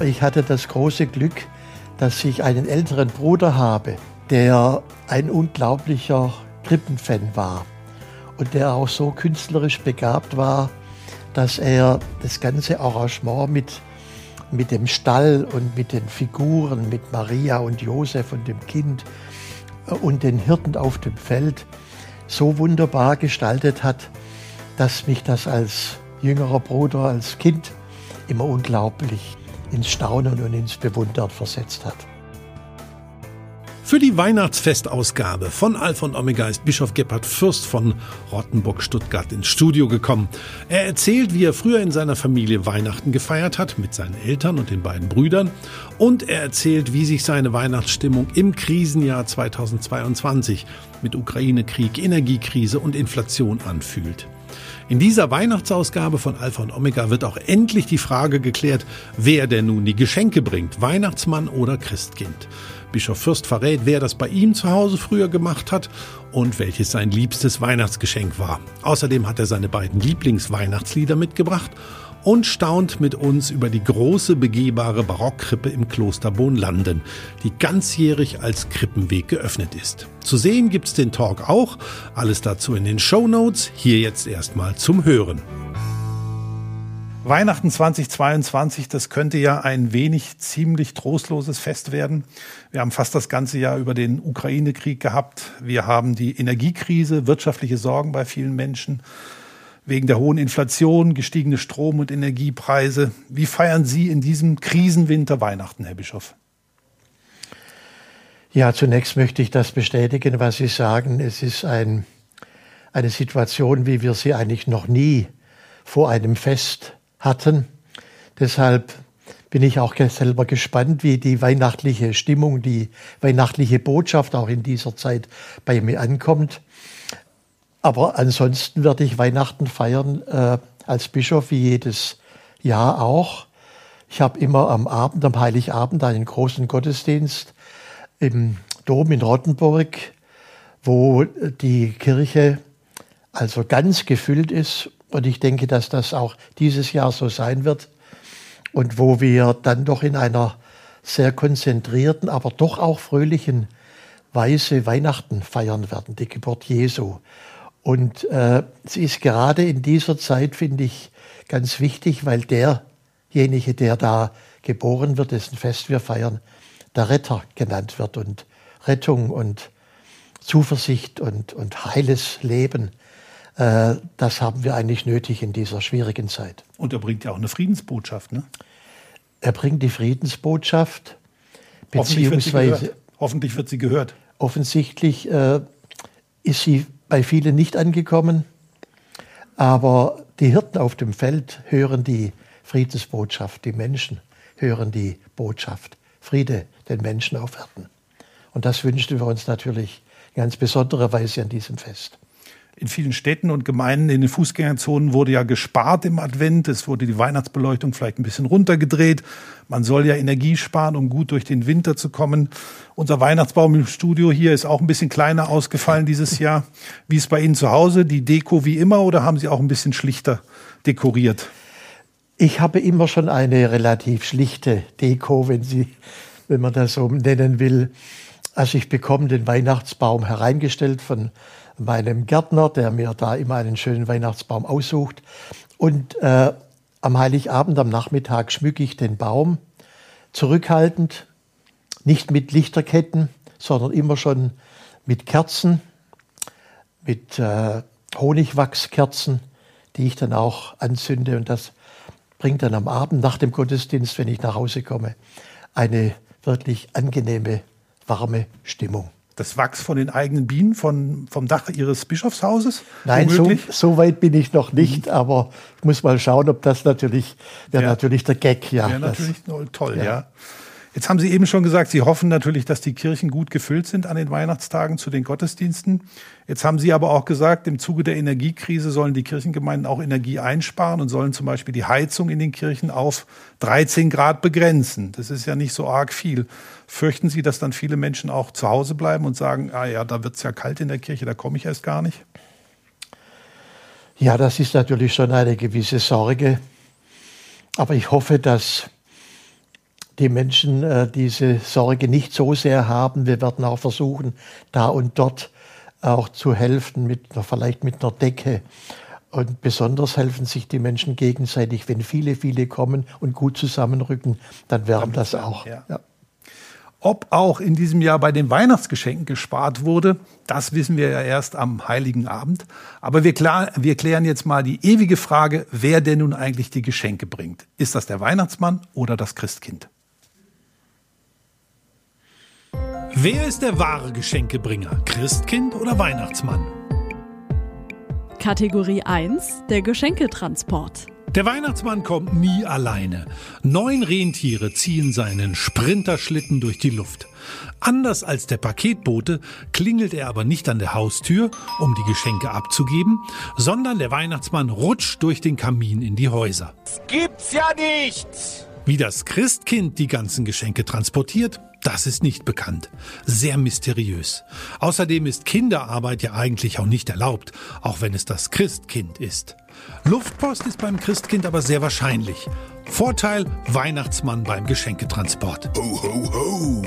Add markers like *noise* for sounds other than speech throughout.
Ich hatte das große Glück, dass ich einen älteren Bruder habe, der ein unglaublicher Krippenfan war und der auch so künstlerisch begabt war, dass er das ganze Arrangement mit, mit dem Stall und mit den Figuren, mit Maria und Josef und dem Kind äh, und den Hirten auf dem Feld so wunderbar gestaltet hat, dass mich das als jüngerer Bruder, als Kind immer unglaublich ins Staunen und ins Bewundern versetzt hat. Für die Weihnachtsfestausgabe von Alpha und Omega ist Bischof Gebhard Fürst von Rottenburg-Stuttgart ins Studio gekommen. Er erzählt, wie er früher in seiner Familie Weihnachten gefeiert hat, mit seinen Eltern und den beiden Brüdern. Und er erzählt, wie sich seine Weihnachtsstimmung im Krisenjahr 2022 mit Ukraine-Krieg, Energiekrise und Inflation anfühlt. In dieser Weihnachtsausgabe von Alpha und Omega wird auch endlich die Frage geklärt, wer denn nun die Geschenke bringt, Weihnachtsmann oder Christkind. Bischof Fürst verrät, wer das bei ihm zu Hause früher gemacht hat und welches sein liebstes Weihnachtsgeschenk war. Außerdem hat er seine beiden Lieblingsweihnachtslieder mitgebracht und staunt mit uns über die große begehbare Barockkrippe im Kloster Bohnlanden, die ganzjährig als Krippenweg geöffnet ist. Zu sehen gibt's den Talk auch, alles dazu in den Show Notes. hier jetzt erstmal zum Hören. Weihnachten 2022, das könnte ja ein wenig ziemlich trostloses Fest werden. Wir haben fast das ganze Jahr über den Ukraine-Krieg gehabt. Wir haben die Energiekrise, wirtschaftliche Sorgen bei vielen Menschen wegen der hohen Inflation, gestiegene Strom- und Energiepreise. Wie feiern Sie in diesem Krisenwinter Weihnachten, Herr Bischof? Ja, zunächst möchte ich das bestätigen, was Sie sagen. Es ist ein, eine Situation, wie wir sie eigentlich noch nie vor einem Fest hatten. Deshalb bin ich auch selber gespannt, wie die weihnachtliche Stimmung, die weihnachtliche Botschaft auch in dieser Zeit bei mir ankommt. Aber ansonsten werde ich Weihnachten feiern äh, als Bischof wie jedes Jahr auch. Ich habe immer am Abend, am Heiligabend, einen großen Gottesdienst im Dom in Rottenburg, wo die Kirche also ganz gefüllt ist und ich denke, dass das auch dieses Jahr so sein wird. Und wo wir dann doch in einer sehr konzentrierten, aber doch auch fröhlichen Weise Weihnachten feiern werden, die Geburt Jesu. Und äh, sie ist gerade in dieser Zeit, finde ich, ganz wichtig, weil derjenige, der da geboren wird, dessen Fest wir feiern, der Retter genannt wird und Rettung und Zuversicht und, und heiles Leben äh, das haben wir eigentlich nötig in dieser schwierigen Zeit. Und er bringt ja auch eine Friedensbotschaft, ne? Er bringt die Friedensbotschaft, beziehungsweise. Hoffentlich wird, sie gehört. Offensichtlich äh, ist sie bei vielen nicht angekommen, aber die Hirten auf dem Feld hören die Friedensbotschaft, die Menschen hören die Botschaft. Friede den Menschen auf Erden. Und das wünschen wir uns natürlich in ganz besonderer Weise an diesem Fest in vielen Städten und Gemeinden in den Fußgängerzonen wurde ja gespart im Advent. Es wurde die Weihnachtsbeleuchtung vielleicht ein bisschen runtergedreht. Man soll ja Energie sparen, um gut durch den Winter zu kommen. Unser Weihnachtsbaum im Studio hier ist auch ein bisschen kleiner ausgefallen dieses Jahr. Wie ist bei Ihnen zu Hause? Die Deko wie immer oder haben Sie auch ein bisschen schlichter dekoriert? Ich habe immer schon eine relativ schlichte Deko, wenn Sie, wenn man das so nennen will. Also ich bekomme den Weihnachtsbaum hereingestellt von meinem Gärtner, der mir da immer einen schönen Weihnachtsbaum aussucht. Und äh, am Heiligabend, am Nachmittag schmücke ich den Baum zurückhaltend, nicht mit Lichterketten, sondern immer schon mit Kerzen, mit äh, Honigwachskerzen, die ich dann auch anzünde. Und das bringt dann am Abend nach dem Gottesdienst, wenn ich nach Hause komme, eine wirklich angenehme, warme Stimmung das Wachs von den eigenen Bienen von, vom Dach Ihres Bischofshauses? Nein, so, so, weit bin ich noch nicht, mhm. aber ich muss mal schauen, ob das natürlich, wäre ja. natürlich der Gag, ja. Wäre natürlich toll, ja. ja. Jetzt haben Sie eben schon gesagt, Sie hoffen natürlich, dass die Kirchen gut gefüllt sind an den Weihnachtstagen zu den Gottesdiensten. Jetzt haben Sie aber auch gesagt, im Zuge der Energiekrise sollen die Kirchengemeinden auch Energie einsparen und sollen zum Beispiel die Heizung in den Kirchen auf 13 Grad begrenzen. Das ist ja nicht so arg viel. Fürchten Sie, dass dann viele Menschen auch zu Hause bleiben und sagen, ah ja, da wird es ja kalt in der Kirche, da komme ich erst gar nicht? Ja, das ist natürlich schon eine gewisse Sorge. Aber ich hoffe, dass die Menschen äh, diese Sorge nicht so sehr haben. Wir werden auch versuchen, da und dort auch zu helfen, mit, vielleicht mit einer Decke. Und besonders helfen sich die Menschen gegenseitig. Wenn viele, viele kommen und gut zusammenrücken, dann werden das auch. Ja. Ja. Ob auch in diesem Jahr bei den Weihnachtsgeschenken gespart wurde, das wissen wir ja erst am Heiligen Abend. Aber wir, klar, wir klären jetzt mal die ewige Frage, wer denn nun eigentlich die Geschenke bringt. Ist das der Weihnachtsmann oder das Christkind? Wer ist der wahre Geschenkebringer? Christkind oder Weihnachtsmann? Kategorie 1, der Geschenketransport. Der Weihnachtsmann kommt nie alleine. Neun Rentiere ziehen seinen Sprinterschlitten durch die Luft. Anders als der Paketbote klingelt er aber nicht an der Haustür, um die Geschenke abzugeben, sondern der Weihnachtsmann rutscht durch den Kamin in die Häuser. Das gibt's ja nicht! Wie das Christkind die ganzen Geschenke transportiert, das ist nicht bekannt. Sehr mysteriös. Außerdem ist Kinderarbeit ja eigentlich auch nicht erlaubt, auch wenn es das Christkind ist. Luftpost ist beim Christkind aber sehr wahrscheinlich. Vorteil Weihnachtsmann beim Geschenketransport. Ho, ho, ho.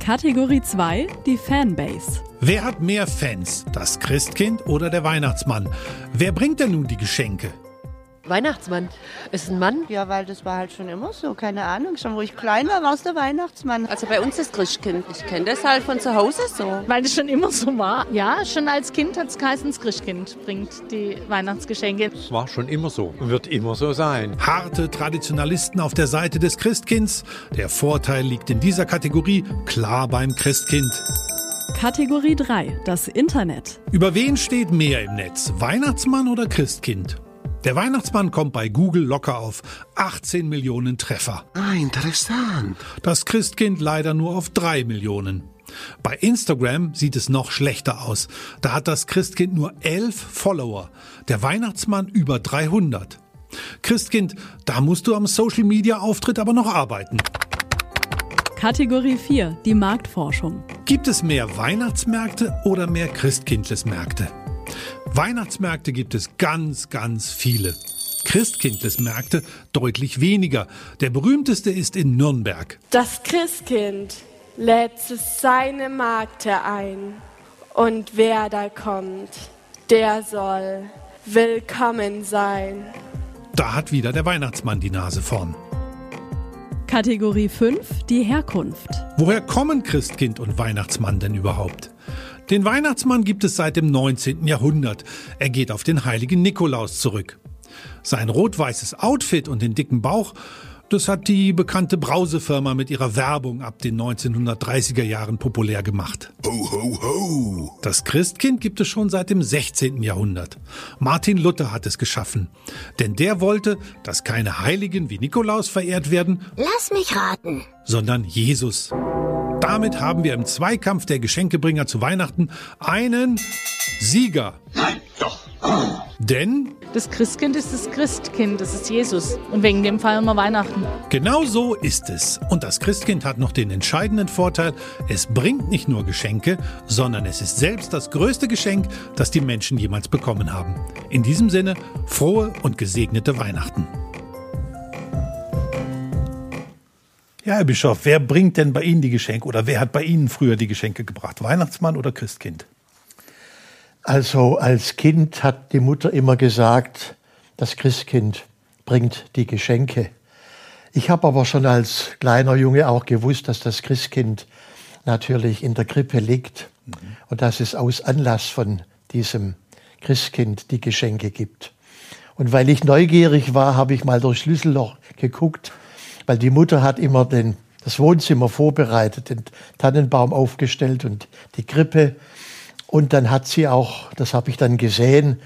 Kategorie 2, die Fanbase. Wer hat mehr Fans, das Christkind oder der Weihnachtsmann? Wer bringt denn nun die Geschenke? Weihnachtsmann. Ist ein Mann? Ja, weil das war halt schon immer so, keine Ahnung. Schon wo ich klein war, war es der Weihnachtsmann. Also bei uns ist Christkind. Ich kenne das halt von zu Hause so. Weil das schon immer so war. Ja, schon als Kind hat es geheißen, das Christkind bringt die Weihnachtsgeschenke. Es war schon immer so und wird immer so sein. Harte Traditionalisten auf der Seite des Christkinds. Der Vorteil liegt in dieser Kategorie klar beim Christkind. Kategorie 3, das Internet. Über wen steht mehr im Netz? Weihnachtsmann oder Christkind? Der Weihnachtsmann kommt bei Google locker auf 18 Millionen Treffer. Ah, interessant. Das Christkind leider nur auf 3 Millionen. Bei Instagram sieht es noch schlechter aus. Da hat das Christkind nur 11 Follower, der Weihnachtsmann über 300. Christkind, da musst du am Social Media Auftritt aber noch arbeiten. Kategorie 4, die Marktforschung. Gibt es mehr Weihnachtsmärkte oder mehr Christkindlesmärkte? Weihnachtsmärkte gibt es ganz, ganz viele. Christkindlesmärkte deutlich weniger. Der berühmteste ist in Nürnberg. Das Christkind lädt seine Magde ein. Und wer da kommt, der soll willkommen sein. Da hat wieder der Weihnachtsmann die Nase vorn. Kategorie 5, die Herkunft. Woher kommen Christkind und Weihnachtsmann denn überhaupt? Den Weihnachtsmann gibt es seit dem 19. Jahrhundert. Er geht auf den heiligen Nikolaus zurück. Sein rot-weißes Outfit und den dicken Bauch, das hat die bekannte Brausefirma mit ihrer Werbung ab den 1930er Jahren populär gemacht. Ho, ho, ho. Das Christkind gibt es schon seit dem 16. Jahrhundert. Martin Luther hat es geschaffen. Denn der wollte, dass keine Heiligen wie Nikolaus verehrt werden. Lass mich raten. Sondern Jesus. Damit haben wir im Zweikampf der Geschenkebringer zu Weihnachten einen Sieger. Nein, doch. Denn das Christkind ist das Christkind, das ist Jesus. Und wegen dem feiern wir Weihnachten. Genau so ist es. Und das Christkind hat noch den entscheidenden Vorteil, es bringt nicht nur Geschenke, sondern es ist selbst das größte Geschenk, das die Menschen jemals bekommen haben. In diesem Sinne, frohe und gesegnete Weihnachten. Ja, Herr Bischof, wer bringt denn bei Ihnen die Geschenke oder wer hat bei Ihnen früher die Geschenke gebracht? Weihnachtsmann oder Christkind? Also als Kind hat die Mutter immer gesagt, das Christkind bringt die Geschenke. Ich habe aber schon als kleiner Junge auch gewusst, dass das Christkind natürlich in der Krippe liegt mhm. und dass es aus Anlass von diesem Christkind die Geschenke gibt. Und weil ich neugierig war, habe ich mal durch Schlüsselloch geguckt weil die Mutter hat immer den, das Wohnzimmer vorbereitet, den Tannenbaum aufgestellt und die Krippe. Und dann hat sie auch, das habe ich dann gesehen,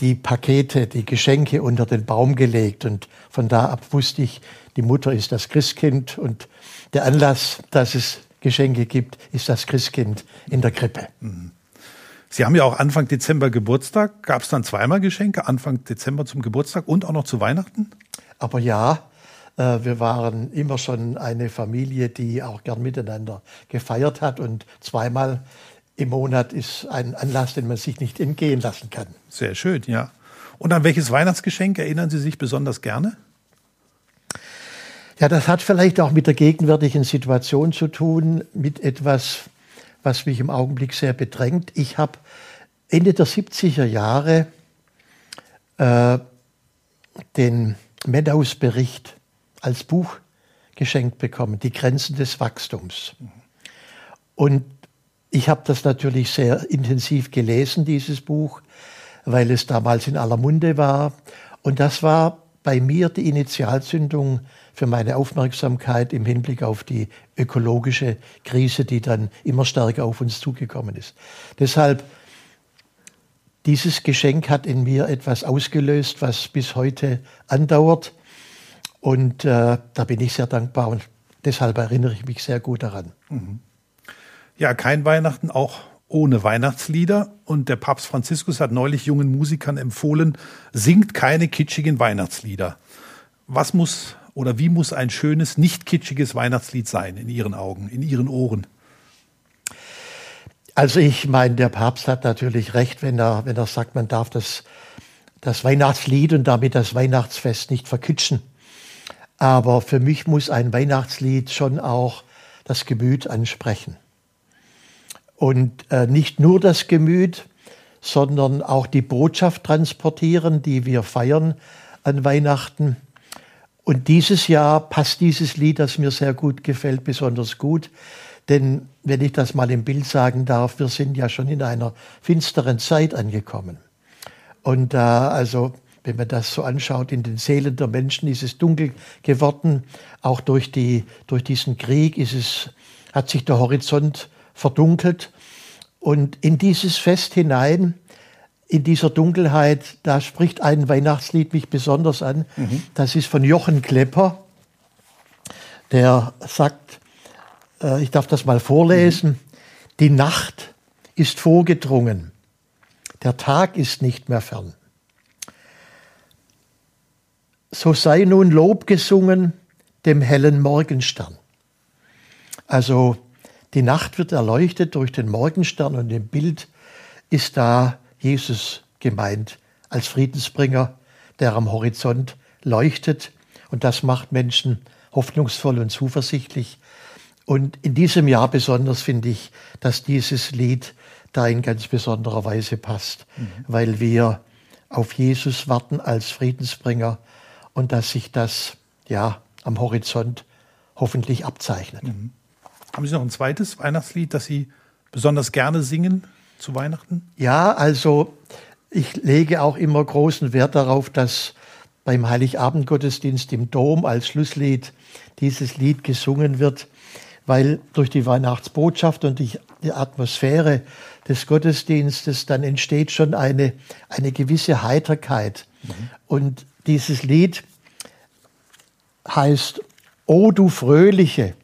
die Pakete, die Geschenke unter den Baum gelegt. Und von da ab wusste ich, die Mutter ist das Christkind und der Anlass, dass es Geschenke gibt, ist das Christkind in der Krippe. Mhm. Sie haben ja auch Anfang Dezember Geburtstag. Gab es dann zweimal Geschenke? Anfang Dezember zum Geburtstag und auch noch zu Weihnachten? Aber ja, wir waren immer schon eine Familie, die auch gern miteinander gefeiert hat und zweimal im Monat ist ein Anlass, den man sich nicht entgehen lassen kann. Sehr schön, ja. Und an welches Weihnachtsgeschenk erinnern Sie sich besonders gerne? Ja, das hat vielleicht auch mit der gegenwärtigen Situation zu tun, mit etwas, was mich im Augenblick sehr bedrängt. Ich habe Ende der 70er Jahre äh, den Meadows-Bericht als Buch geschenkt bekommen, Die Grenzen des Wachstums. Und ich habe das natürlich sehr intensiv gelesen, dieses Buch, weil es damals in aller Munde war. Und das war bei mir die Initialzündung für meine Aufmerksamkeit im Hinblick auf die ökologische Krise, die dann immer stärker auf uns zugekommen ist. Deshalb, dieses Geschenk hat in mir etwas ausgelöst, was bis heute andauert. Und äh, da bin ich sehr dankbar und deshalb erinnere ich mich sehr gut daran. Mhm. Ja, kein Weihnachten auch ohne Weihnachtslieder. Und der Papst Franziskus hat neulich jungen Musikern empfohlen, singt keine kitschigen Weihnachtslieder. Was muss oder wie muss ein schönes, nicht kitschiges Weihnachtslied sein in Ihren Augen, in Ihren Ohren? Also ich meine, der Papst hat natürlich recht, wenn er, wenn er sagt, man darf das, das Weihnachtslied und damit das Weihnachtsfest nicht verkitschen. Aber für mich muss ein Weihnachtslied schon auch das Gemüt ansprechen. Und äh, nicht nur das Gemüt, sondern auch die Botschaft transportieren, die wir feiern an Weihnachten. Und dieses Jahr passt dieses Lied, das mir sehr gut gefällt, besonders gut. Denn wenn ich das mal im Bild sagen darf, wir sind ja schon in einer finsteren Zeit angekommen. Und äh, also wenn man das so anschaut, in den Seelen der Menschen ist es dunkel geworden. Auch durch, die, durch diesen Krieg ist es, hat sich der Horizont verdunkelt. Und in dieses Fest hinein, in dieser Dunkelheit, da spricht ein Weihnachtslied mich besonders an. Mhm. Das ist von Jochen Klepper. Der sagt, äh, ich darf das mal vorlesen, mhm. die Nacht ist vorgedrungen, der Tag ist nicht mehr fern so sei nun Lob gesungen dem hellen Morgenstern. Also die Nacht wird erleuchtet durch den Morgenstern und im Bild ist da Jesus gemeint als Friedensbringer, der am Horizont leuchtet und das macht Menschen hoffnungsvoll und zuversichtlich. Und in diesem Jahr besonders finde ich, dass dieses Lied da in ganz besonderer Weise passt, mhm. weil wir auf Jesus warten als Friedensbringer und dass sich das ja am Horizont hoffentlich abzeichnet. Mhm. Haben Sie noch ein zweites Weihnachtslied, das Sie besonders gerne singen zu Weihnachten? Ja, also ich lege auch immer großen Wert darauf, dass beim Heiligabendgottesdienst im Dom als Schlusslied dieses Lied gesungen wird, weil durch die Weihnachtsbotschaft und die, die Atmosphäre des Gottesdienstes dann entsteht schon eine, eine gewisse Heiterkeit. Mhm. Und dieses Lied heißt O du fröhliche,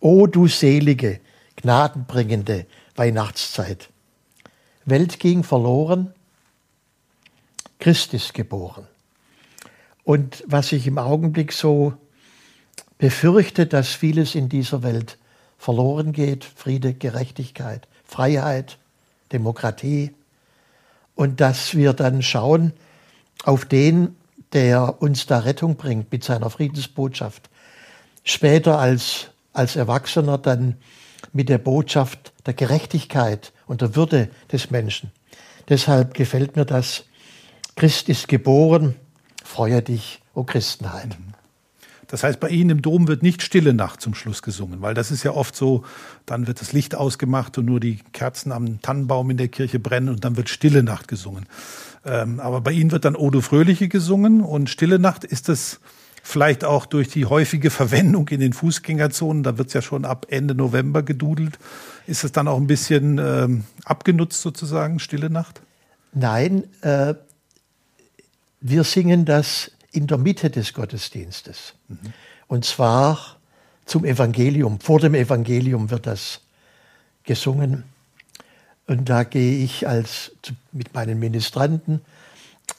O du selige, gnadenbringende Weihnachtszeit. Welt ging verloren, Christ ist geboren. Und was ich im Augenblick so befürchte, dass vieles in dieser Welt verloren geht, Friede, Gerechtigkeit, Freiheit, Demokratie, und dass wir dann schauen auf den, der uns da Rettung bringt mit seiner Friedensbotschaft. Später als, als Erwachsener dann mit der Botschaft der Gerechtigkeit und der Würde des Menschen. Deshalb gefällt mir das. Christ ist geboren, freue dich, o Christenheit. Das heißt, bei Ihnen im Dom wird nicht Stille Nacht zum Schluss gesungen, weil das ist ja oft so, dann wird das Licht ausgemacht und nur die Kerzen am Tannenbaum in der Kirche brennen und dann wird Stille Nacht gesungen. Ähm, aber bei Ihnen wird dann Odo Fröhliche gesungen und Stille Nacht ist es vielleicht auch durch die häufige Verwendung in den Fußgängerzonen, da wird es ja schon ab Ende November gedudelt, ist es dann auch ein bisschen ähm, abgenutzt sozusagen, Stille Nacht? Nein, äh, wir singen das in der Mitte des Gottesdienstes. Mhm. Und zwar zum Evangelium. Vor dem Evangelium wird das gesungen. Und da gehe ich als, mit meinen Ministranten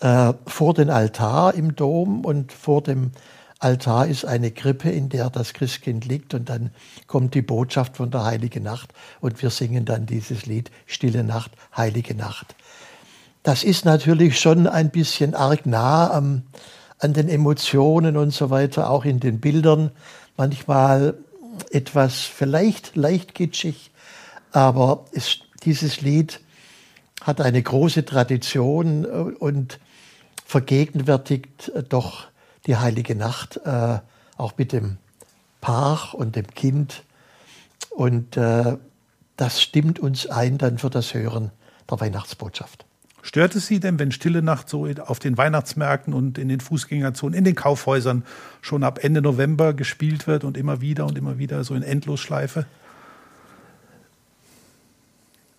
äh, vor den Altar im Dom und vor dem Altar ist eine Krippe, in der das Christkind liegt und dann kommt die Botschaft von der Heiligen Nacht und wir singen dann dieses Lied Stille Nacht, Heilige Nacht. Das ist natürlich schon ein bisschen arg nah am, an den Emotionen und so weiter, auch in den Bildern. Manchmal etwas vielleicht leicht kitschig, aber es, dieses Lied hat eine große Tradition äh, und vergegenwärtigt äh, doch die heilige Nacht, äh, auch mit dem Paar und dem Kind. Und äh, das stimmt uns ein dann für das Hören der Weihnachtsbotschaft. Stört es Sie denn, wenn Stille Nacht so auf den Weihnachtsmärkten und in den Fußgängerzonen, in den Kaufhäusern schon ab Ende November gespielt wird und immer wieder und immer wieder so in Endlosschleife?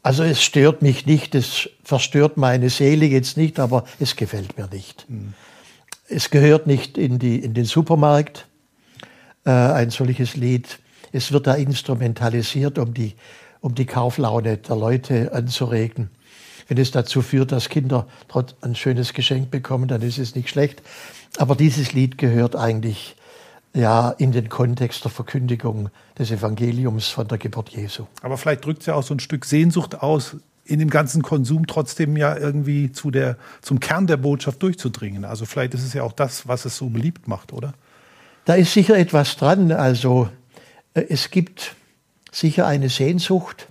Also es stört mich nicht, es verstört meine Seele jetzt nicht, aber es gefällt mir nicht. Mhm. Es gehört nicht in, die, in den Supermarkt, äh, ein solches Lied. Es wird da instrumentalisiert, um die, um die Kauflaune der Leute anzuregen. Wenn es dazu führt, dass Kinder trotz ein schönes Geschenk bekommen, dann ist es nicht schlecht. Aber dieses Lied gehört eigentlich ja in den Kontext der Verkündigung des Evangeliums von der Geburt Jesu. Aber vielleicht drückt es ja auch so ein Stück Sehnsucht aus, in dem ganzen Konsum trotzdem ja irgendwie zu der, zum Kern der Botschaft durchzudringen. Also vielleicht ist es ja auch das, was es so beliebt macht, oder? Da ist sicher etwas dran. Also äh, es gibt sicher eine Sehnsucht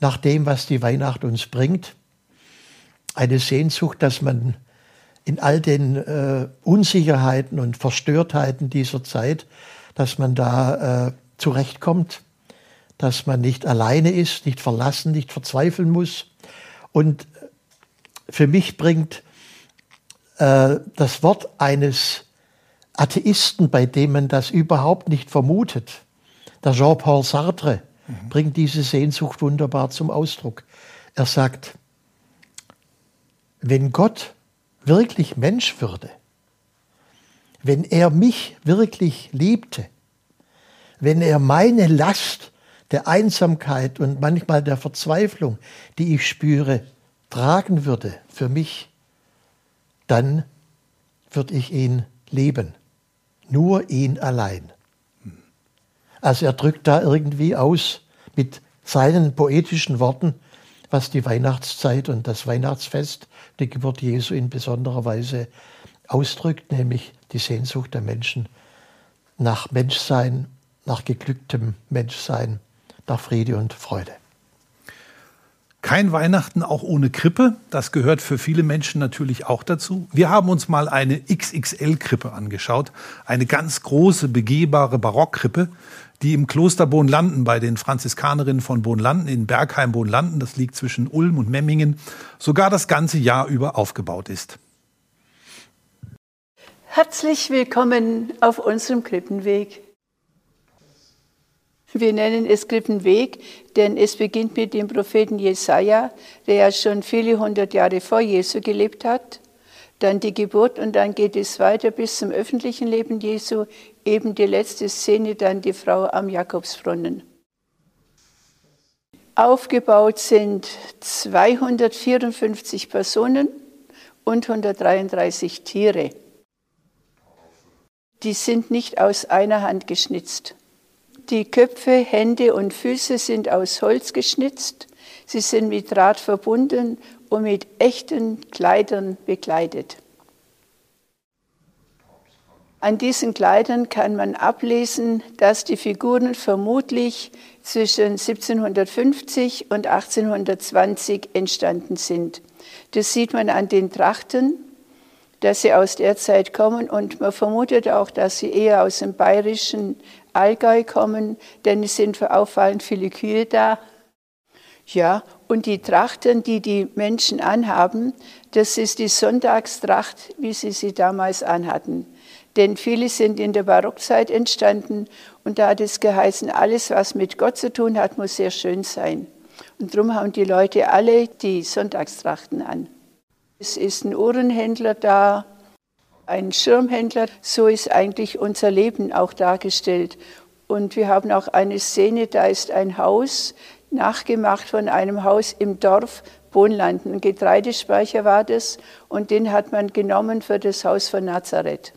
nach dem, was die Weihnacht uns bringt. Eine Sehnsucht, dass man in all den äh, Unsicherheiten und Verstörtheiten dieser Zeit, dass man da äh, zurechtkommt, dass man nicht alleine ist, nicht verlassen, nicht verzweifeln muss. Und für mich bringt äh, das Wort eines Atheisten, bei dem man das überhaupt nicht vermutet, der Jean-Paul Sartre, mhm. bringt diese Sehnsucht wunderbar zum Ausdruck. Er sagt, wenn Gott wirklich Mensch würde, wenn er mich wirklich liebte, wenn er meine Last der Einsamkeit und manchmal der Verzweiflung, die ich spüre, tragen würde für mich, dann würde ich ihn lieben. Nur ihn allein. Also er drückt da irgendwie aus mit seinen poetischen Worten, was die Weihnachtszeit und das Weihnachtsfest, die Geburt Jesu in besonderer Weise ausdrückt, nämlich die Sehnsucht der Menschen nach Menschsein, nach geglücktem Menschsein, nach Friede und Freude. Kein Weihnachten auch ohne Krippe. Das gehört für viele Menschen natürlich auch dazu. Wir haben uns mal eine XXL-Krippe angeschaut. Eine ganz große, begehbare Barockkrippe, die im Kloster Bohnlanden bei den Franziskanerinnen von Bohnlanden in Bergheim Bohnlanden, das liegt zwischen Ulm und Memmingen, sogar das ganze Jahr über aufgebaut ist. Herzlich willkommen auf unserem Krippenweg. Wir nennen es Krippenweg, denn es beginnt mit dem Propheten Jesaja, der ja schon viele hundert Jahre vor Jesu gelebt hat. Dann die Geburt und dann geht es weiter bis zum öffentlichen Leben Jesu. Eben die letzte Szene, dann die Frau am Jakobsbrunnen. Aufgebaut sind 254 Personen und 133 Tiere. Die sind nicht aus einer Hand geschnitzt. Die Köpfe, Hände und Füße sind aus Holz geschnitzt. Sie sind mit Draht verbunden und mit echten Kleidern bekleidet. An diesen Kleidern kann man ablesen, dass die Figuren vermutlich zwischen 1750 und 1820 entstanden sind. Das sieht man an den Trachten, dass sie aus der Zeit kommen und man vermutet auch, dass sie eher aus dem bayerischen Allgäu kommen, denn es sind auffallend viele Kühe da. Ja, und die Trachten, die die Menschen anhaben, das ist die Sonntagstracht, wie sie sie damals anhatten. Denn viele sind in der Barockzeit entstanden und da hat es geheißen, alles, was mit Gott zu tun hat, muss sehr schön sein. Und darum haben die Leute alle die Sonntagstrachten an. Es ist ein Uhrenhändler da, ein Schirmhändler. So ist eigentlich unser Leben auch dargestellt. Und wir haben auch eine Szene, da ist ein Haus nachgemacht von einem Haus im Dorf Bohnlanden. Ein Getreidespeicher war das und den hat man genommen für das Haus von Nazareth.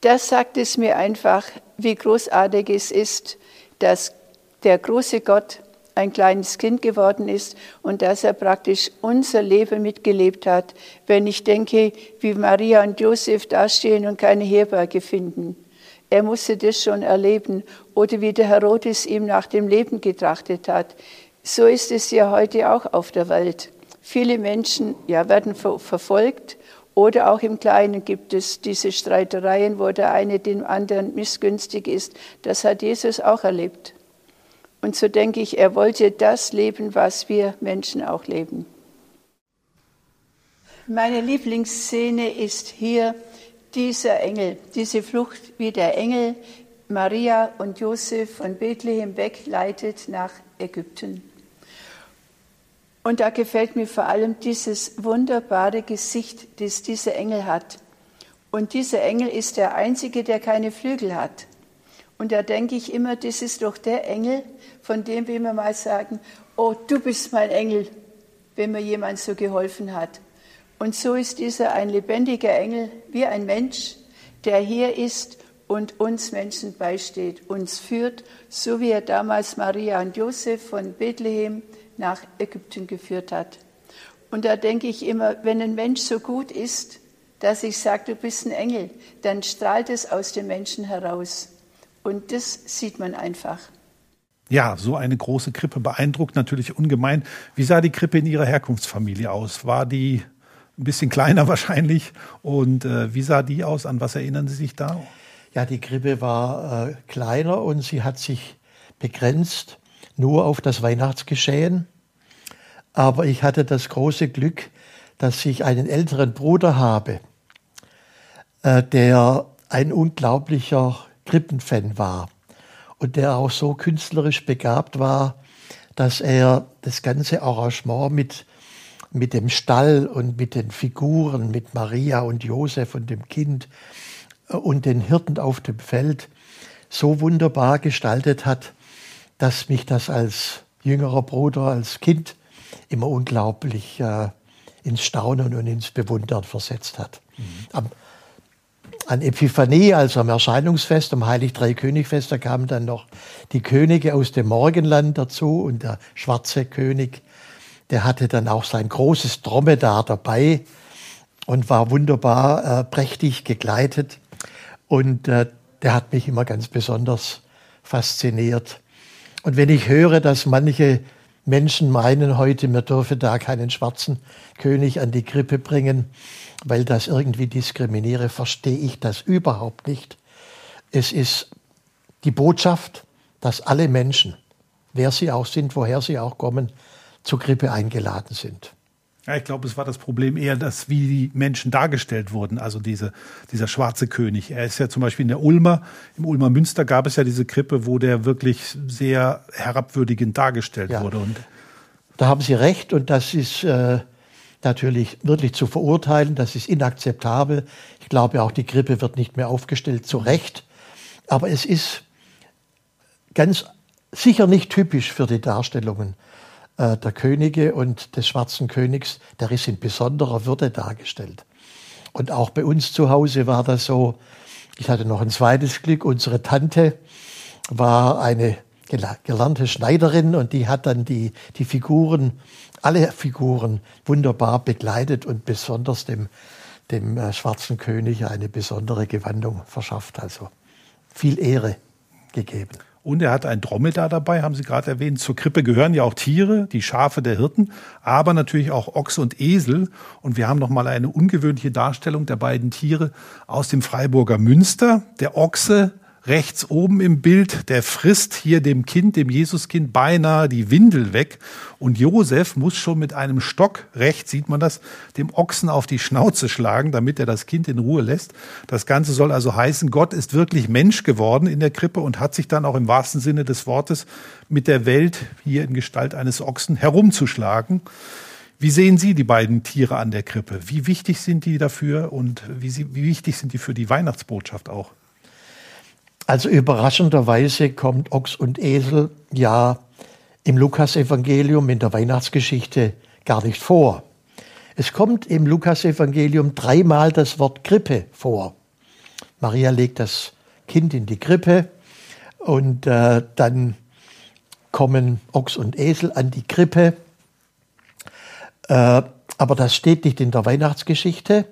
Das sagt es mir einfach, wie großartig es ist, dass der große Gott ein kleines Kind geworden ist und dass er praktisch unser Leben mitgelebt hat. Wenn ich denke, wie Maria und Josef dastehen und keine Herberge finden. Er musste das schon erleben. Oder wie der Herodes ihm nach dem Leben getrachtet hat. So ist es ja heute auch auf der Welt. Viele Menschen ja, werden ver verfolgt oder auch im Kleinen gibt es diese Streitereien, wo der eine dem anderen missgünstig ist. Das hat Jesus auch erlebt. Und so denke ich, er wollte das leben, was wir Menschen auch leben. Meine Lieblingsszene ist hier dieser Engel, diese Flucht, wie der Engel Maria und Josef von Bethlehem wegleitet nach Ägypten. Und da gefällt mir vor allem dieses wunderbare Gesicht, das dieser Engel hat. Und dieser Engel ist der einzige, der keine Flügel hat. Und da denke ich immer, das ist doch der Engel, von dem wir immer mal sagen, oh, du bist mein Engel, wenn mir jemand so geholfen hat. Und so ist dieser ein lebendiger Engel, wie ein Mensch, der hier ist und uns Menschen beisteht, uns führt, so wie er damals Maria und Josef von Bethlehem nach Ägypten geführt hat. Und da denke ich immer, wenn ein Mensch so gut ist, dass ich sage, du bist ein Engel, dann strahlt es aus dem Menschen heraus. Und das sieht man einfach. Ja, so eine große Krippe beeindruckt natürlich ungemein. Wie sah die Krippe in Ihrer Herkunftsfamilie aus? War die ein bisschen kleiner *laughs* wahrscheinlich? Und äh, wie sah die aus? An was erinnern Sie sich da? Ja, die Krippe war äh, kleiner und sie hat sich begrenzt nur auf das Weihnachtsgeschehen. Aber ich hatte das große Glück, dass ich einen älteren Bruder habe, äh, der ein unglaublicher Krippenfan war und der auch so künstlerisch begabt war, dass er das ganze Arrangement mit, mit dem Stall und mit den Figuren, mit Maria und Josef und dem Kind äh, und den Hirten auf dem Feld so wunderbar gestaltet hat, dass mich das als jüngerer Bruder, als Kind immer unglaublich äh, ins Staunen und ins Bewundern versetzt hat. Mhm. Am, an Epiphanie, also am Erscheinungsfest, am Heilig-Drei-König-Fest, da kamen dann noch die Könige aus dem Morgenland dazu und der schwarze König, der hatte dann auch sein großes Dromedar dabei und war wunderbar äh, prächtig gekleidet. Und äh, der hat mich immer ganz besonders fasziniert. Und wenn ich höre, dass manche Menschen meinen heute, man dürfe da keinen schwarzen König an die Krippe bringen, weil das irgendwie diskriminiere, verstehe ich das überhaupt nicht. Es ist die Botschaft, dass alle Menschen, wer sie auch sind, woher sie auch kommen, zur Krippe eingeladen sind. Ja, ich glaube, es war das Problem eher, dass wie die Menschen dargestellt wurden. Also diese, dieser schwarze König. Er ist ja zum Beispiel in der Ulmer, im Ulmer Münster gab es ja diese Krippe, wo der wirklich sehr herabwürdigend dargestellt ja. wurde. Und da haben Sie recht und das ist äh, natürlich wirklich zu verurteilen. Das ist inakzeptabel. Ich glaube auch, die Krippe wird nicht mehr aufgestellt, zu Recht. Aber es ist ganz sicher nicht typisch für die Darstellungen äh, der Könige und des Schwarzen Königs, der ist in besonderer Würde dargestellt. Und auch bei uns zu Hause war das so. Ich hatte noch ein zweites Glück. Unsere Tante war eine gelernte Schneiderin und die hat dann die, die Figuren, alle Figuren wunderbar begleitet und besonders dem, dem äh, Schwarzen König eine besondere Gewandung verschafft. Also viel Ehre gegeben. Und er hat ein Dromedar dabei, haben Sie gerade erwähnt. Zur Krippe gehören ja auch Tiere, die Schafe der Hirten, aber natürlich auch Ochse und Esel. Und wir haben noch mal eine ungewöhnliche Darstellung der beiden Tiere aus dem Freiburger Münster. Der Ochse rechts oben im Bild, der frisst hier dem Kind, dem Jesuskind, beinahe die Windel weg. Und Josef muss schon mit einem Stock, rechts sieht man das, dem Ochsen auf die Schnauze schlagen, damit er das Kind in Ruhe lässt. Das Ganze soll also heißen, Gott ist wirklich Mensch geworden in der Krippe und hat sich dann auch im wahrsten Sinne des Wortes mit der Welt hier in Gestalt eines Ochsen herumzuschlagen. Wie sehen Sie die beiden Tiere an der Krippe? Wie wichtig sind die dafür und wie, sie, wie wichtig sind die für die Weihnachtsbotschaft auch? Also überraschenderweise kommt Ochs und Esel ja im Lukasevangelium in der Weihnachtsgeschichte gar nicht vor. Es kommt im Lukasevangelium dreimal das Wort Krippe vor. Maria legt das Kind in die Krippe und äh, dann kommen Ochs und Esel an die Krippe. Äh, aber das steht nicht in der Weihnachtsgeschichte,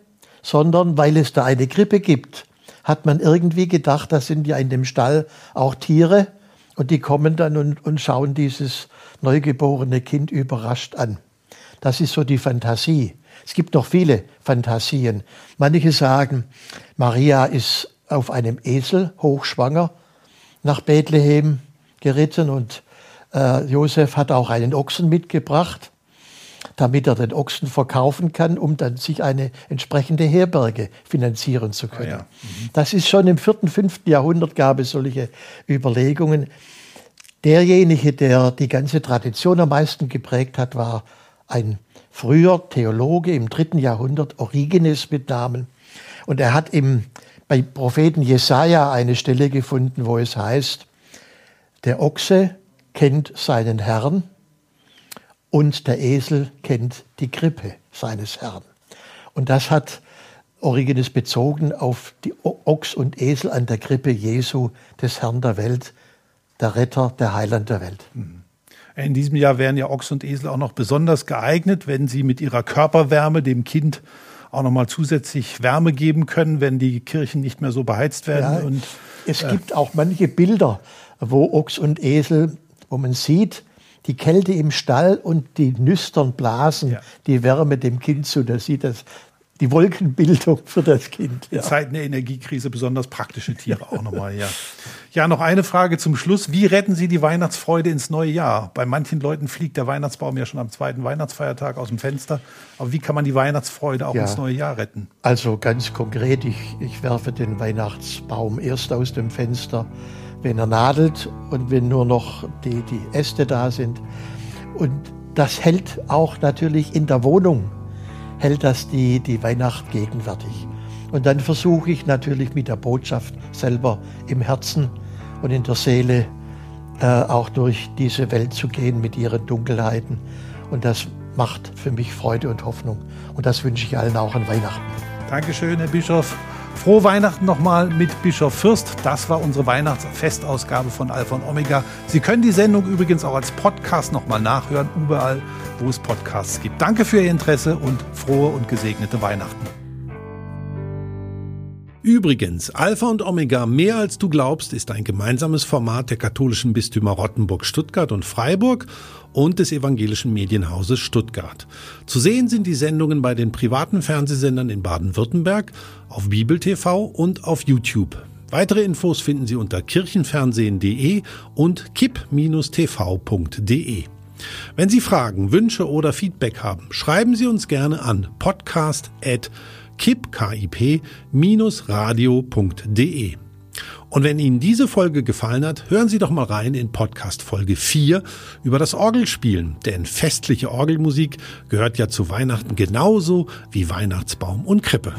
sondern weil es da eine Krippe gibt, hat man irgendwie gedacht, da sind ja in dem Stall auch Tiere und die kommen dann und, und schauen dieses neugeborene Kind überrascht an. Das ist so die Fantasie. Es gibt noch viele Fantasien. Manche sagen, Maria ist auf einem Esel hochschwanger nach Bethlehem geritten und äh, Josef hat auch einen Ochsen mitgebracht, damit er den Ochsen verkaufen kann, um dann sich eine entsprechende Herberge finanzieren zu können. Ah, ja. mhm. Das ist schon im vierten, fünften Jahrhundert gab es solche Überlegungen. Derjenige, der die ganze Tradition am meisten geprägt hat, war ein früher Theologe im dritten Jahrhundert, Origenes mit Namen. Und er hat im, bei Propheten Jesaja eine Stelle gefunden, wo es heißt, der Ochse kennt seinen Herrn und der Esel kennt die Krippe seines Herrn. Und das hat Origenes bezogen auf die Ochs und Esel an der Krippe Jesu des Herrn der Welt, der Retter, der Heiland der Welt. Mhm. In diesem Jahr wären ja Ochs und Esel auch noch besonders geeignet, wenn sie mit ihrer Körperwärme dem Kind auch noch mal zusätzlich Wärme geben können, wenn die Kirchen nicht mehr so beheizt werden. Ja, und, es äh, gibt auch manche Bilder, wo Ochs und Esel, wo man sieht, die Kälte im Stall und die Nüstern blasen ja. die Wärme dem Kind zu. Da sieht das die Wolkenbildung für das Kind. Ja. In Zeiten der Energiekrise besonders praktische Tiere auch nochmal, ja. Ja, noch eine Frage zum Schluss. Wie retten Sie die Weihnachtsfreude ins neue Jahr? Bei manchen Leuten fliegt der Weihnachtsbaum ja schon am zweiten Weihnachtsfeiertag aus dem Fenster. Aber wie kann man die Weihnachtsfreude auch ja. ins neue Jahr retten? Also ganz konkret, ich, ich werfe den Weihnachtsbaum erst aus dem Fenster, wenn er nadelt und wenn nur noch die, die Äste da sind. Und das hält auch natürlich in der Wohnung hält das die, die Weihnacht gegenwärtig. Und dann versuche ich natürlich mit der Botschaft selber im Herzen und in der Seele äh, auch durch diese Welt zu gehen mit ihren Dunkelheiten. Und das macht für mich Freude und Hoffnung. Und das wünsche ich allen auch an Weihnachten. Dankeschön, Herr Bischof. Frohe Weihnachten nochmal mit Bischof Fürst. Das war unsere Weihnachtsfestausgabe von Alpha und Omega. Sie können die Sendung übrigens auch als Podcast nochmal nachhören, überall, wo es Podcasts gibt. Danke für Ihr Interesse und frohe und gesegnete Weihnachten. Übrigens, Alpha und Omega mehr als du glaubst ist ein gemeinsames Format der katholischen Bistümer Rottenburg, Stuttgart und Freiburg und des evangelischen Medienhauses Stuttgart. Zu sehen sind die Sendungen bei den privaten Fernsehsendern in Baden-Württemberg, auf Bibel TV und auf YouTube. Weitere Infos finden Sie unter kirchenfernsehen.de und kipp-tv.de. Wenn Sie Fragen, Wünsche oder Feedback haben, schreiben Sie uns gerne an podcast.kipp-radio.de. Und wenn Ihnen diese Folge gefallen hat, hören Sie doch mal rein in Podcast Folge 4 über das Orgelspielen. Denn festliche Orgelmusik gehört ja zu Weihnachten genauso wie Weihnachtsbaum und Krippe.